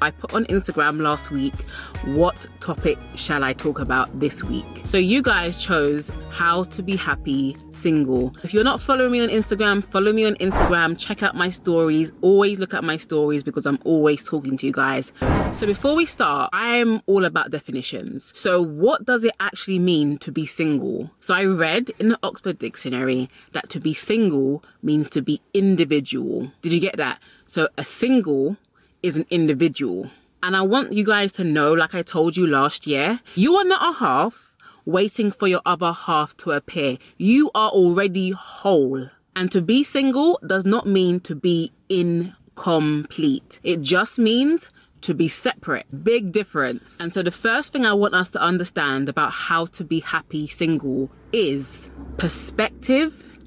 I put on Instagram last week, what topic shall I talk about this week? So you guys chose how to be happy single. If you're not following me on Instagram, follow me on Instagram, check out my stories, always look at my stories because I'm always talking to you guys. So before we start, I'm all about definitions. So what does it actually mean to be single? So I read in the Oxford Dictionary that to be single means to be individual. Did you get that? So a single is an individual. And I want you guys to know, like I told you last year, you are not a half waiting for your other half to appear. You are already whole. And to be single does not mean to be incomplete. It just means to be separate. Big difference. And so the first thing I want us to understand about how to be happy single is perspective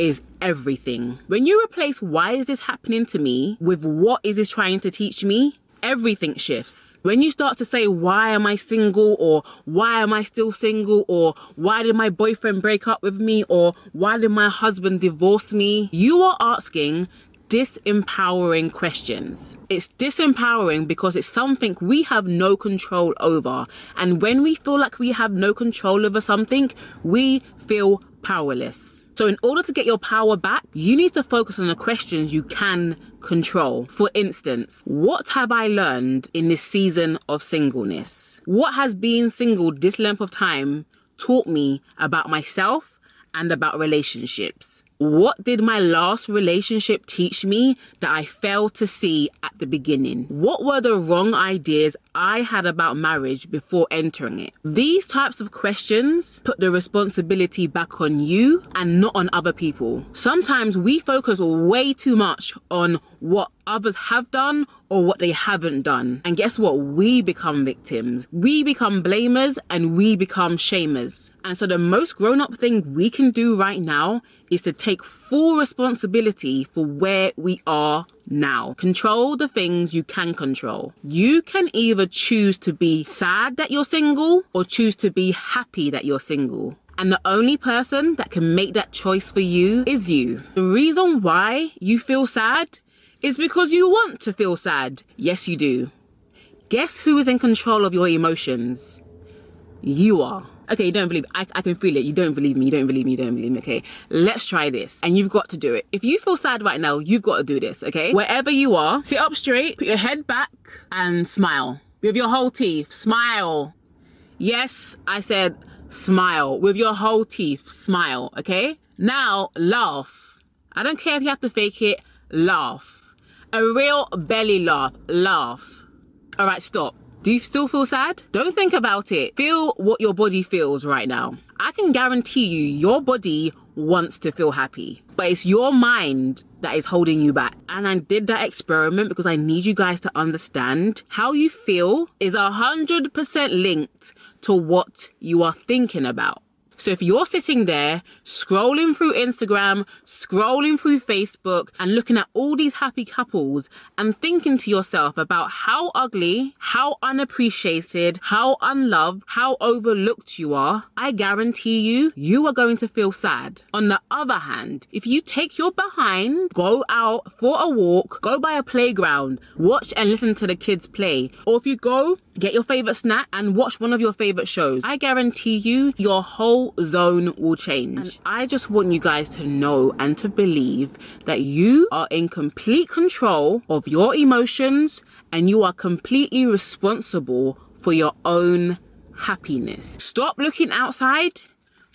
is everything. When you replace why is this happening to me with what is this trying to teach me, everything shifts. When you start to say, why am I single? Or why am I still single? Or why did my boyfriend break up with me? Or why did my husband divorce me? You are asking disempowering questions. It's disempowering because it's something we have no control over. And when we feel like we have no control over something, we feel powerless. So, in order to get your power back, you need to focus on the questions you can control. For instance, what have I learned in this season of singleness? What has being single this length of time taught me about myself and about relationships? What did my last relationship teach me that I failed to see at the beginning? What were the wrong ideas I had about marriage before entering it? These types of questions put the responsibility back on you and not on other people. Sometimes we focus way too much on what others have done or what they haven't done. And guess what? We become victims. We become blamers and we become shamers. And so the most grown up thing we can do right now is to take full responsibility for where we are now. Control the things you can control. You can either choose to be sad that you're single or choose to be happy that you're single. And the only person that can make that choice for you is you. The reason why you feel sad is because you want to feel sad. Yes, you do. Guess who is in control of your emotions? You are. Okay, you don't believe I, I can feel it. You don't believe me. You don't believe me. You don't believe me. Okay, let's try this. And you've got to do it. If you feel sad right now, you've got to do this. Okay, wherever you are, sit up straight, put your head back, and smile with your whole teeth. Smile. Yes, I said smile with your whole teeth. Smile. Okay. Now laugh. I don't care if you have to fake it. Laugh. A real belly laugh. Laugh. All right, stop. Do you still feel sad? Don't think about it. Feel what your body feels right now. I can guarantee you, your body wants to feel happy, but it's your mind that is holding you back. And I did that experiment because I need you guys to understand how you feel is a hundred percent linked to what you are thinking about. So if you're sitting there scrolling through Instagram, scrolling through Facebook, and looking at all these happy couples and thinking to yourself about how ugly, how unappreciated, how unloved, how overlooked you are, I guarantee you, you are going to feel sad. On the other hand, if you take your behind, go out for a walk, go by a playground, watch and listen to the kids play, or if you go get your favorite snack and watch one of your favorite shows, I guarantee you, your whole zone will change. And I just want you guys to know and to believe that you are in complete control of your emotions and you are completely responsible for your own happiness. Stop looking outside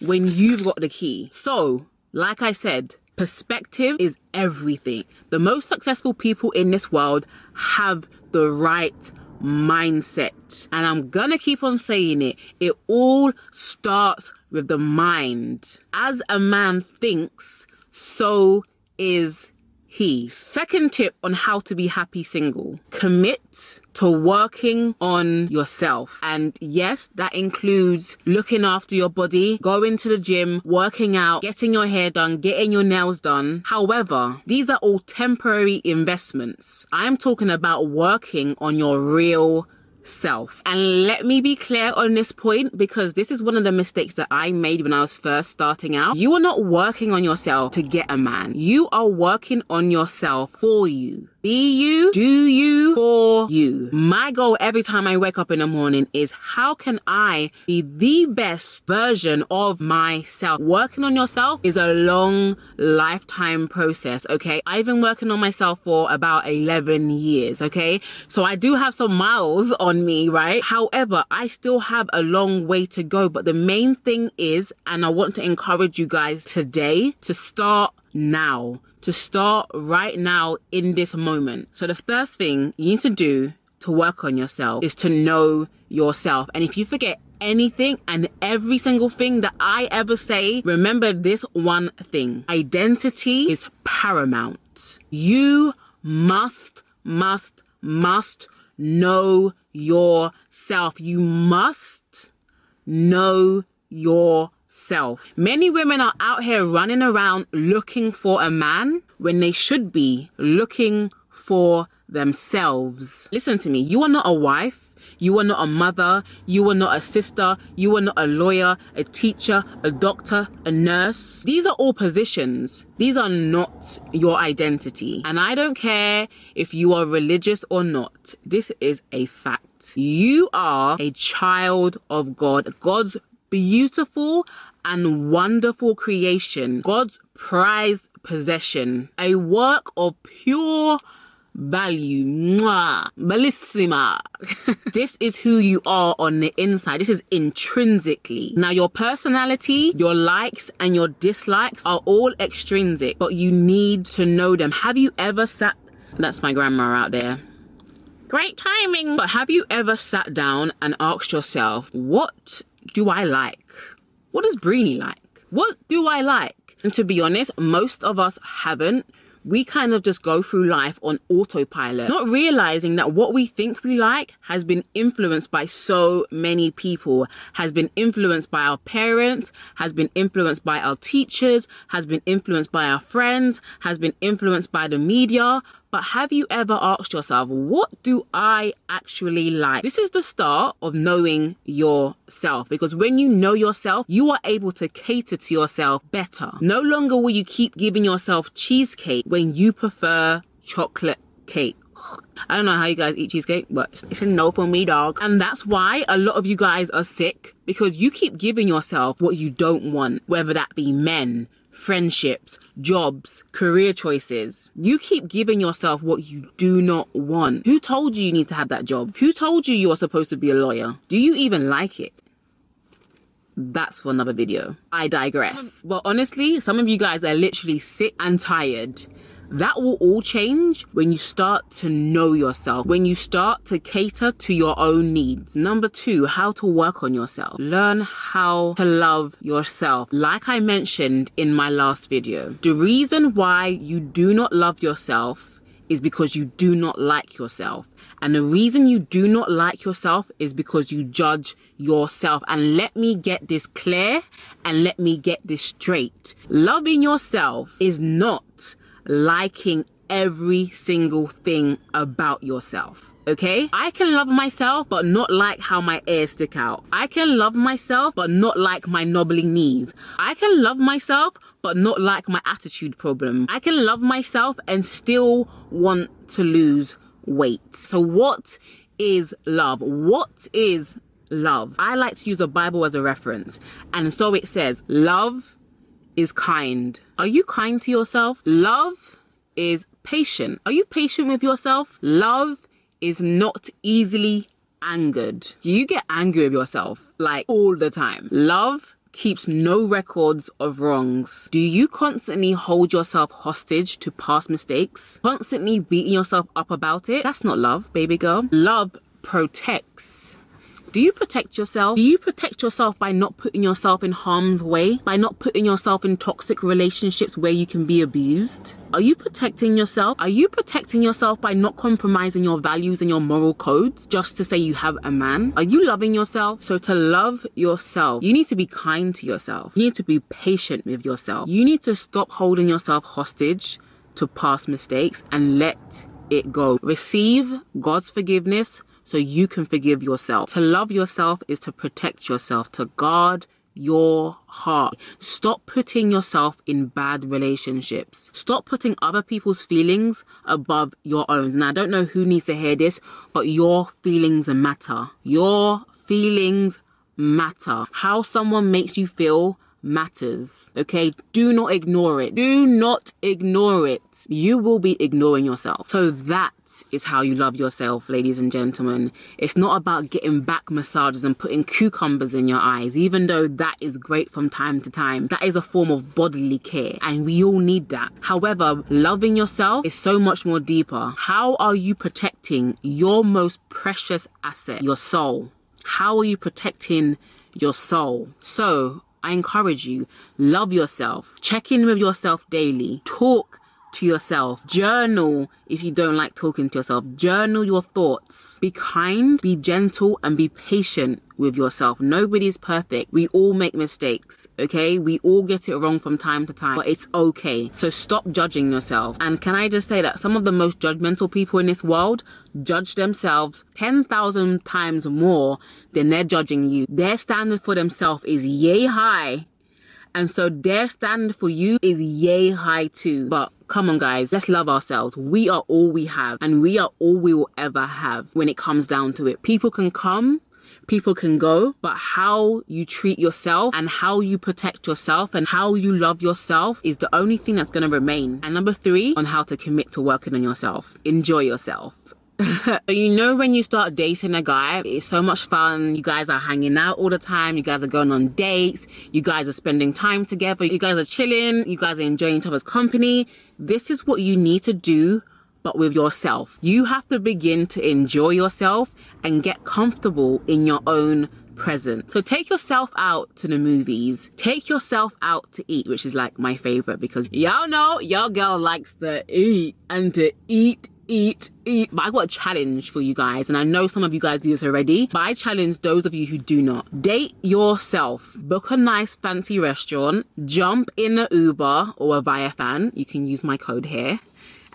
when you've got the key. So, like I said, perspective is everything. The most successful people in this world have the right mindset. And I'm gonna keep on saying it. It all starts with the mind. As a man thinks, so is he. Second tip on how to be happy single. Commit to working on yourself. And yes, that includes looking after your body, going to the gym, working out, getting your hair done, getting your nails done. However, these are all temporary investments. I'm talking about working on your real self. And let me be clear on this point because this is one of the mistakes that I made when I was first starting out. You are not working on yourself to get a man. You are working on yourself for you. Be you, do you, for you. My goal every time I wake up in the morning is how can I be the best version of myself? Working on yourself is a long lifetime process, okay? I've been working on myself for about 11 years, okay? So I do have some miles on me, right? However, I still have a long way to go. But the main thing is, and I want to encourage you guys today to start now to start right now in this moment. So the first thing you need to do to work on yourself is to know yourself. And if you forget anything and every single thing that I ever say, remember this one thing. Identity is paramount. You must, must, must know yourself. You must know yourself self. Many women are out here running around looking for a man when they should be looking for themselves. Listen to me, you are not a wife. You are not a mother. You are not a sister. You are not a lawyer, a teacher, a doctor, a nurse. These are all positions. These are not your identity. And I don't care if you are religious or not. This is a fact. You are a child of God. God's beautiful and wonderful creation, God's prized possession, a work of pure value. Mwah, bellissima. this is who you are on the inside. This is intrinsically. Now, your personality, your likes, and your dislikes are all extrinsic, but you need to know them. Have you ever sat? That's my grandma out there. Great timing. But have you ever sat down and asked yourself, what do I like? What does Breenie like? What do I like? And to be honest, most of us haven't. We kind of just go through life on autopilot, not realizing that what we think we like has been influenced by so many people, has been influenced by our parents, has been influenced by our teachers, has been influenced by our friends, has been influenced by the media, but have you ever asked yourself, what do I actually like? This is the start of knowing yourself because when you know yourself, you are able to cater to yourself better. No longer will you keep giving yourself cheesecake when you prefer chocolate cake. I don't know how you guys eat cheesecake, but it's a no for me, dog. And that's why a lot of you guys are sick because you keep giving yourself what you don't want, whether that be men, friendships, jobs, career choices. You keep giving yourself what you do not want. Who told you you need to have that job? Who told you you are supposed to be a lawyer? Do you even like it? That's for another video. I digress. Um, but honestly, some of you guys are literally sick and tired that will all change when you start to know yourself, when you start to cater to your own needs. Number two, how to work on yourself. Learn how to love yourself. Like I mentioned in my last video, the reason why you do not love yourself is because you do not like yourself. And the reason you do not like yourself is because you judge yourself. And let me get this clear and let me get this straight. Loving yourself is not liking every single thing about yourself. Okay? I can love myself, but not like how my ears stick out. I can love myself, but not like my knobbling knees. I can love myself, but not like my attitude problem. I can love myself and still want to lose weight. So, what is love? What is love? I like to use the Bible as a reference. And so it says, love is kind. Are you kind to yourself? Love is patient. Are you patient with yourself? Love is not easily angered. Do you get angry with yourself like all the time? Love keeps no records of wrongs. Do you constantly hold yourself hostage to past mistakes? Constantly beating yourself up about it? That's not love, baby girl. Love protects. Do you protect yourself? Do you protect yourself by not putting yourself in harm's way? By not putting yourself in toxic relationships where you can be abused? Are you protecting yourself? Are you protecting yourself by not compromising your values and your moral codes just to say you have a man? Are you loving yourself? So to love yourself, you need to be kind to yourself. You need to be patient with yourself. You need to stop holding yourself hostage to past mistakes and let it go. Receive God's forgiveness so you can forgive yourself. To love yourself is to protect yourself, to guard your heart. Stop putting yourself in bad relationships. Stop putting other people's feelings above your own. Now, I don't know who needs to hear this, but your feelings matter. Your feelings matter. How someone makes you feel matters. Okay. Do not ignore it. Do not ignore it. You will be ignoring yourself. So that is how you love yourself, ladies and gentlemen. It's not about getting back massages and putting cucumbers in your eyes, even though that is great from time to time. That is a form of bodily care and we all need that. However, loving yourself is so much more deeper. How are you protecting your most precious asset, your soul? How are you protecting your soul? So I encourage you, love yourself, check in with yourself daily, talk to yourself, journal if you don't like talking to yourself, journal your thoughts, be kind, be gentle, and be patient with yourself. Nobody's perfect. We all make mistakes, okay? We all get it wrong from time to time, but it's okay. So stop judging yourself. And can I just say that some of the most judgmental people in this world judge themselves 10,000 times more than they're judging you. Their standard for themselves is yay high. And so their standard for you is yay high too. But come on guys, let's love ourselves. We are all we have and we are all we will ever have when it comes down to it. People can come people can go, but how you treat yourself and how you protect yourself and how you love yourself is the only thing that's going to remain. And number three, on how to commit to working on yourself. Enjoy yourself. you know when you start dating a guy it's so much fun you guys are hanging out all the time you guys are going on dates you guys are spending time together you guys are chilling you guys are enjoying each other's company this is what you need to do but with yourself you have to begin to enjoy yourself and get comfortable in your own present. So take yourself out to the movies. Take yourself out to eat, which is like my favorite because y'all know your girl likes to eat and to eat eat, eat. But I got a challenge for you guys, and I know some of you guys do this already, but I challenge those of you who do not. Date yourself. Book a nice fancy restaurant, jump in a Uber or a ViaVan. You can use my code here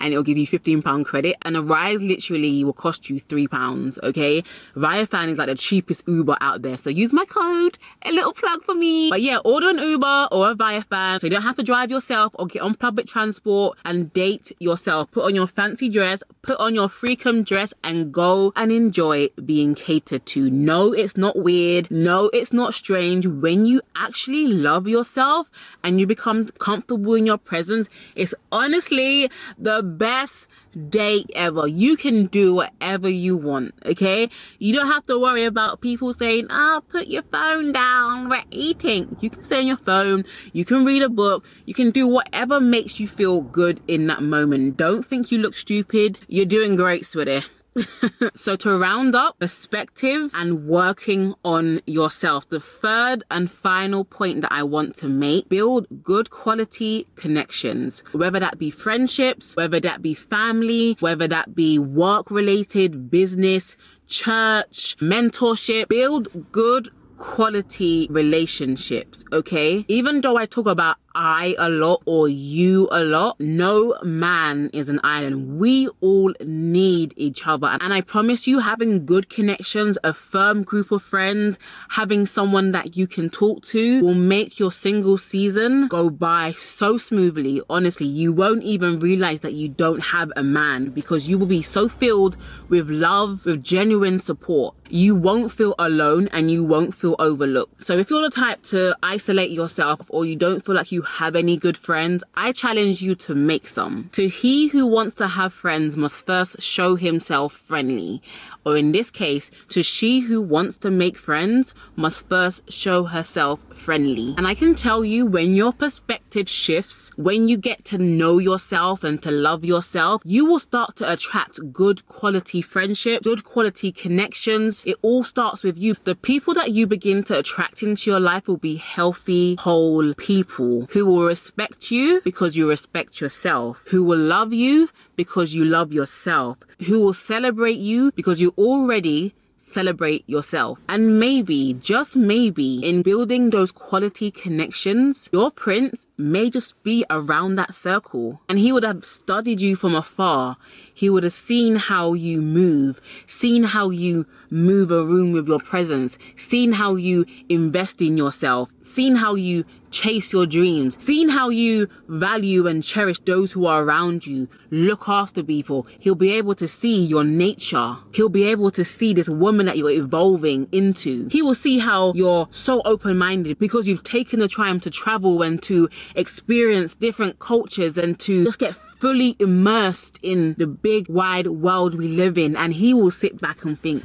and it'll give you 15 pound credit. And a rise literally will cost you three pounds okay? ViaVan is like the cheapest uber out there. So use my code a little plug for me. But yeah order an uber or a ViaVan so you don't have to drive yourself or get on public transport and date yourself. Put on your fancy dress put on your freakum dress and go and enjoy being catered to. No it's not weird. No it's not strange. When you actually love yourself and you become comfortable in your presence it's honestly the best date ever. You can do whatever you want, okay? You don't have to worry about people saying, oh, put your phone down, we're eating. You can stay on your phone, you can read a book, you can do whatever makes you feel good in that moment. Don't think you look stupid. You're doing great, sweetie. so to round up perspective and working on yourself, the third and final point that I want to make, build good quality connections, whether that be friendships, whether that be family, whether that be work related, business, church, mentorship, build good quality relationships, okay? Even though I talk about I a lot or you a lot. No man is an island. We all need each other. And I promise you, having good connections, a firm group of friends, having someone that you can talk to will make your single season go by so smoothly. Honestly, you won't even realize that you don't have a man because you will be so filled with love, with genuine support. You won't feel alone and you won't feel overlooked. So if you're the type to isolate yourself or you don't feel like you have any good friends, I challenge you to make some. To he who wants to have friends must first show himself friendly. Or in this case, to she who wants to make friends must first show herself friendly. And I can tell you when your perspective shifts, when you get to know yourself and to love yourself, you will start to attract good quality friendship, good quality connections. It all starts with you. The people that you begin to attract into your life will be healthy, whole people who will respect you because you respect yourself, who will love you because you love yourself, who will celebrate you because you already celebrate yourself. And maybe, just maybe, in building those quality connections, your prince may just be around that circle and he would have studied you from afar. He would have seen how you move, seen how you move a room with your presence, seen how you invest in yourself, seen how you chase your dreams, Seeing how you value and cherish those who are around you, look after people. He'll be able to see your nature. He'll be able to see this woman that you're evolving into. He will see how you're so open-minded because you've taken the time to travel and to experience different cultures and to just get fully immersed in the big wide world we live in and he will sit back and think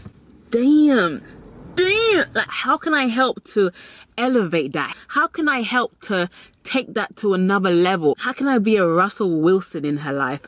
damn damn like how can i help to elevate that how can i help to take that to another level how can i be a russell wilson in her life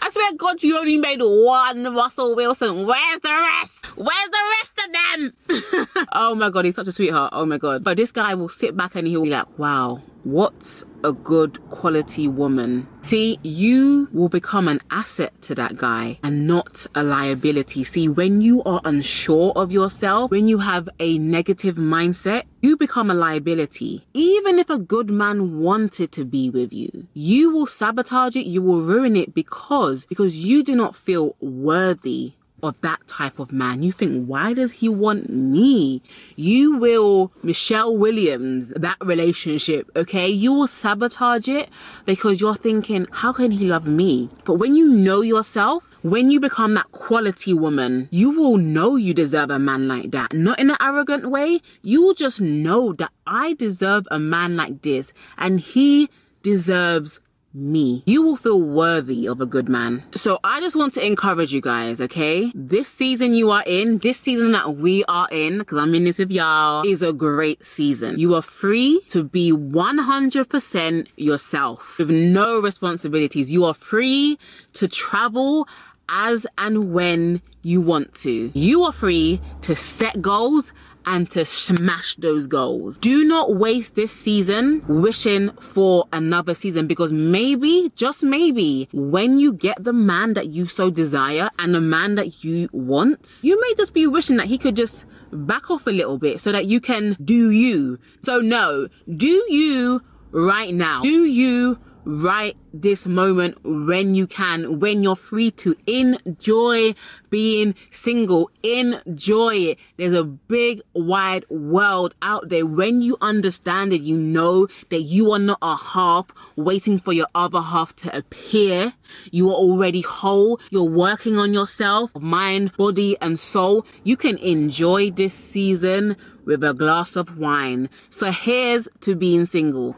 I swear God, you only made one Russell Wilson. Where's the rest? Where's the rest of them? oh my God, he's such a sweetheart. Oh my God. But this guy will sit back and he'll be like, wow, what a good quality woman. See, you will become an asset to that guy and not a liability. See, when you are unsure of yourself, when you have a negative mindset, you become a liability. Even if a good man wanted to be with you, you will sabotage it, you will ruin it because, because you do not feel worthy of that type of man. You think, why does he want me? You will Michelle Williams that relationship, okay? You will sabotage it because you're thinking, how can he love me? But when you know yourself, when you become that quality woman, you will know you deserve a man like that. Not in an arrogant way. You will just know that I deserve a man like this and he deserves me. You will feel worthy of a good man. So I just want to encourage you guys, okay? This season you are in, this season that we are in, because I'm in this with y'all, is a great season. You are free to be 100% yourself with no responsibilities. You are free to travel as and when you want to. You are free to set goals and to smash those goals. Do not waste this season wishing for another season because maybe, just maybe, when you get the man that you so desire and the man that you want, you may just be wishing that he could just back off a little bit so that you can do you. So no, do you right now. Do you right this moment when you can, when you're free to enjoy being single. Enjoy it. There's a big wide world out there. When you understand it, you know that you are not a half waiting for your other half to appear. You are already whole. You're working on yourself, mind, body, and soul. You can enjoy this season with a glass of wine. So here's to being single.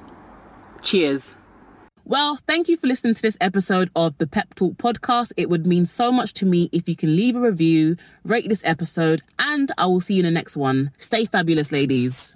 Cheers. Well, thank you for listening to this episode of the Pep Talk podcast. It would mean so much to me if you can leave a review, rate this episode, and I will see you in the next one. Stay fabulous, ladies.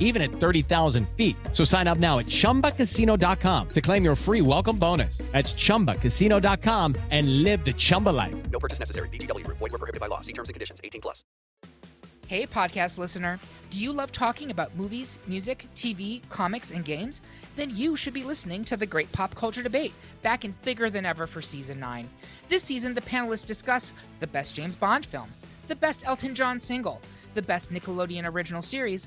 even at 30,000 feet. So sign up now at chumbacasino.com to claim your free welcome bonus. That's chumbacasino.com and live the Chumba life. No purchase necessary. VGW Group. Void were prohibited by law. See terms and conditions. 18 plus. Hey, podcast listener. Do you love talking about movies, music, TV, comics, and games? Then you should be listening to the Great Pop Culture Debate, back and bigger than ever for season 9. This season, the panelists discuss the best James Bond film, the best Elton John single, the best Nickelodeon original series,